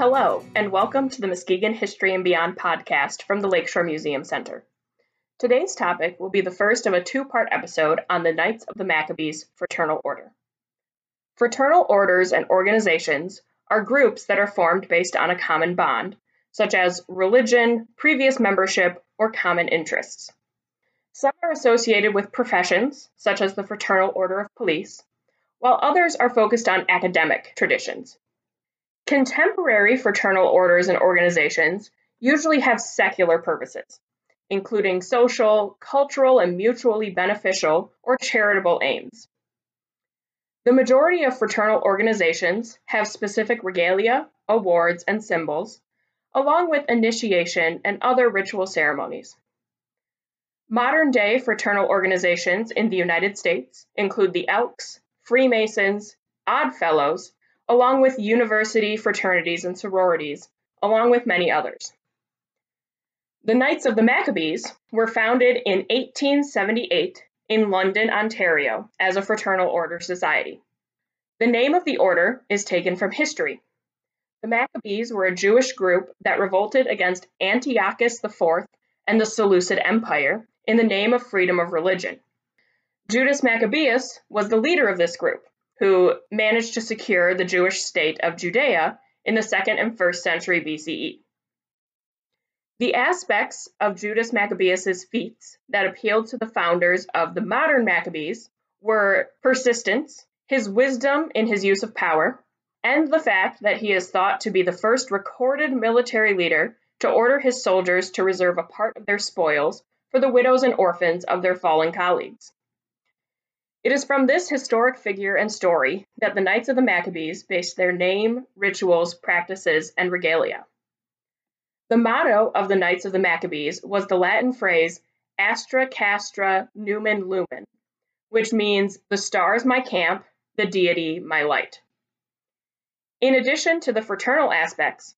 Hello, and welcome to the Muskegon History and Beyond podcast from the Lakeshore Museum Center. Today's topic will be the first of a two part episode on the Knights of the Maccabees Fraternal Order. Fraternal orders and organizations are groups that are formed based on a common bond, such as religion, previous membership, or common interests. Some are associated with professions, such as the Fraternal Order of Police, while others are focused on academic traditions. Contemporary fraternal orders and organizations usually have secular purposes, including social, cultural, and mutually beneficial or charitable aims. The majority of fraternal organizations have specific regalia, awards, and symbols, along with initiation and other ritual ceremonies. Modern day fraternal organizations in the United States include the Elks, Freemasons, Odd Fellows, along with university fraternities and sororities, along with many others. The Knights of the Maccabees were founded in 1878 in London, Ontario, as a fraternal order society. The name of the order is taken from history. The Maccabees were a Jewish group that revolted against Antiochus IV and the Seleucid Empire in the name of freedom of religion. Judas Maccabeus was the leader of this group, who managed to secure the Jewish state of Judea in the 2nd and 1st century BCE. The aspects of Judas Maccabeus' feats that appealed to the founders of the modern Maccabees were persistence, his wisdom in his use of power, and the fact that he is thought to be the first recorded military leader to order his soldiers to reserve a part of their spoils for the widows and orphans of their fallen colleagues. It is from this historic figure and story that the Knights of the Maccabees based their name, rituals, practices, and regalia. The motto of the Knights of the Maccabees was the Latin phrase Astra Castra Numen Lumen, which means the stars my camp, the deity my light. In addition to the fraternal aspects,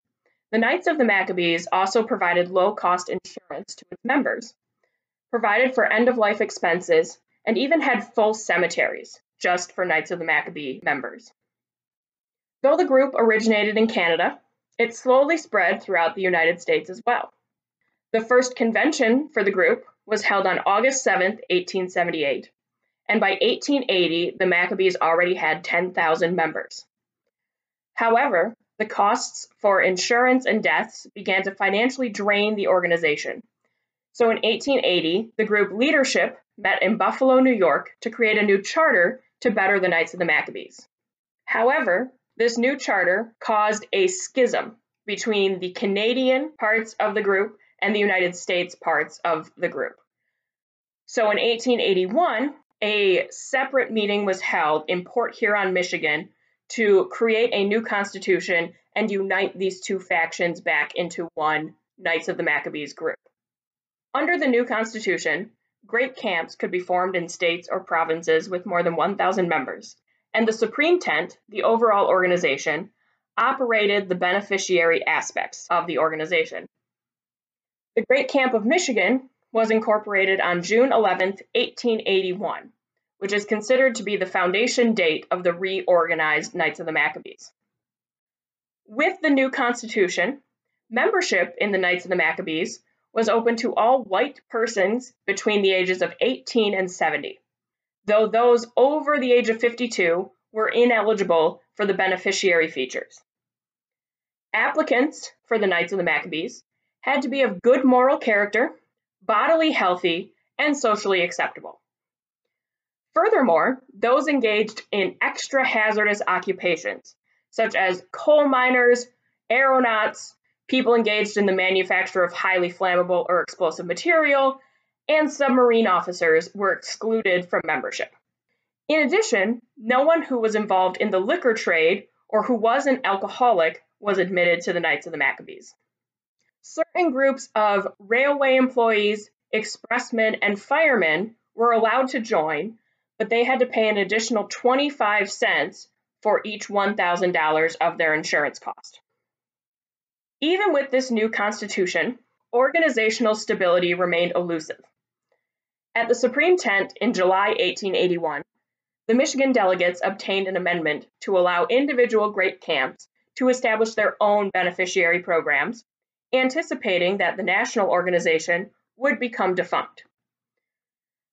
the Knights of the Maccabees also provided low cost insurance to its members, provided for end of life expenses, and even had full cemeteries just for Knights of the Maccabee members. Though the group originated in Canada, it slowly spread throughout the United States as well. The first convention for the group was held on August 7, 1878, and by 1880, the Maccabees already had 10,000 members. However, the costs for insurance and deaths began to financially drain the organization. So in 1880, the group leadership met in Buffalo, New York to create a new charter to better the Knights of the Maccabees. However, this new charter caused a schism between the Canadian parts of the group and the United States parts of the group. So in 1881, a separate meeting was held in Port Huron, Michigan, to create a new constitution and unite these two factions back into one Knights of the Maccabees group. Under the new constitution, Great camps could be formed in states or provinces with more than 1,000 members, and the Supreme Tent, the overall organization, operated the beneficiary aspects of the organization. The Great Camp of Michigan was incorporated on June 11, 1881, which is considered to be the foundation date of the reorganized Knights of the Maccabees. With the new constitution, membership in the Knights of the Maccabees was open to all white persons between the ages of 18 and 70, though those over the age of 52 were ineligible for the beneficiary features. Applicants for the Knights of the Maccabees had to be of good moral character, bodily healthy, and socially acceptable. Furthermore, those engaged in extra hazardous occupations, such as coal miners, aeronauts, people engaged in the manufacture of highly flammable or explosive material, and submarine officers were excluded from membership. In addition, no one who was involved in the liquor trade or who was an alcoholic was admitted to the Knights of the Maccabees. Certain groups of railway employees, expressmen, and firemen were allowed to join, but they had to pay an additional 25 cents for each $1,000 of their insurance cost. Even with this new constitution, organizational stability remained elusive. At the Supreme Tent in July 1881, the Michigan delegates obtained an amendment to allow individual great camps to establish their own beneficiary programs, anticipating that the national organization would become defunct.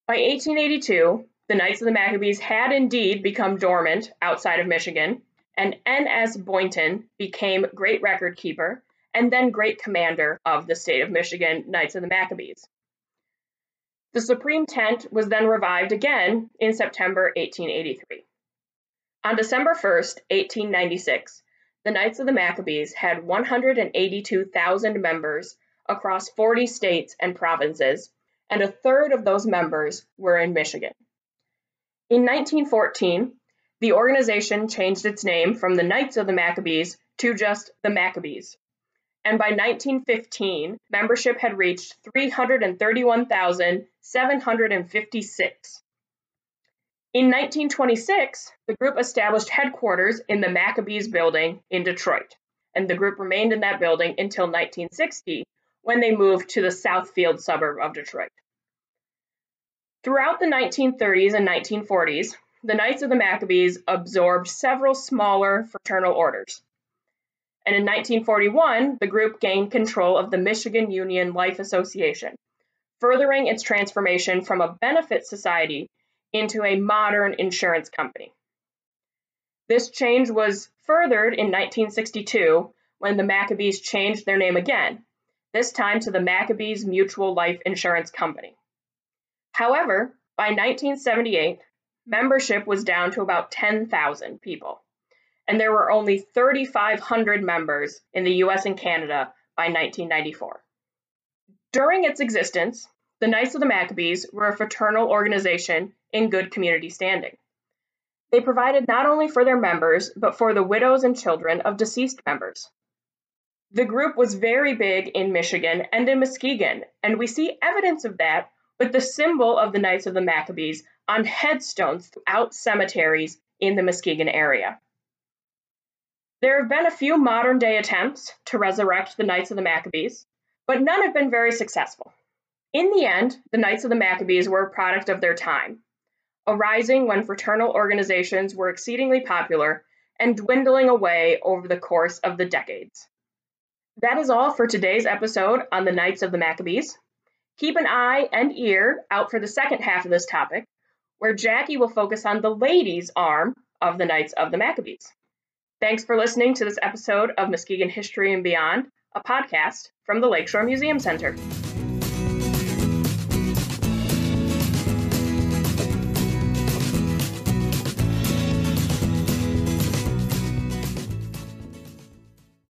By 1882, the Knights of the Maccabees had indeed become dormant outside of Michigan, and N.S. Boynton became great record keeper and then great commander of the state of Michigan Knights of the Maccabees. The Supreme Tent was then revived again in September 1883. On December 1, 1896, the Knights of the Maccabees had 182,000 members across 40 states and provinces, and a third of those members were in Michigan. In 1914, the organization changed its name from the Knights of the Maccabees to just the Maccabees. And by 1915, membership had reached 331,756. In 1926, the group established headquarters in the Maccabees building in Detroit, and the group remained in that building until 1960 when they moved to the Southfield suburb of Detroit. Throughout the 1930s and 1940s, the Knights of the Maccabees absorbed several smaller fraternal orders. And in 1941, the group gained control of the Michigan Union Life Association, furthering its transformation from a benefit society into a modern insurance company. This change was furthered in 1962 when the Maccabees changed their name again, this time to the Maccabees Mutual Life Insurance Company. However, by 1978, membership was down to about 10,000 people, and there were only 3,500 members in the US and Canada by 1994. During its existence, the Knights of the Maccabees were a fraternal organization in good community standing. They provided not only for their members, but for the widows and children of deceased members. The group was very big in Michigan and in Muskegon, and we see evidence of that with the symbol of the Knights of the Maccabees on headstones throughout cemeteries in the Muskegon area. There have been a few modern day attempts to resurrect the Knights of the Maccabees, but none have been very successful. In the end, the Knights of the Maccabees were a product of their time, arising when fraternal organizations were exceedingly popular and dwindling away over the course of the decades. That is all for today's episode on the Knights of the Maccabees. Keep an eye and ear out for the second half of this topic, where Jackie will focus on the ladies' arm of the Knights of the Maccabees. Thanks for listening to this episode of Muskegon History and Beyond, a podcast from the Lakeshore Museum Center.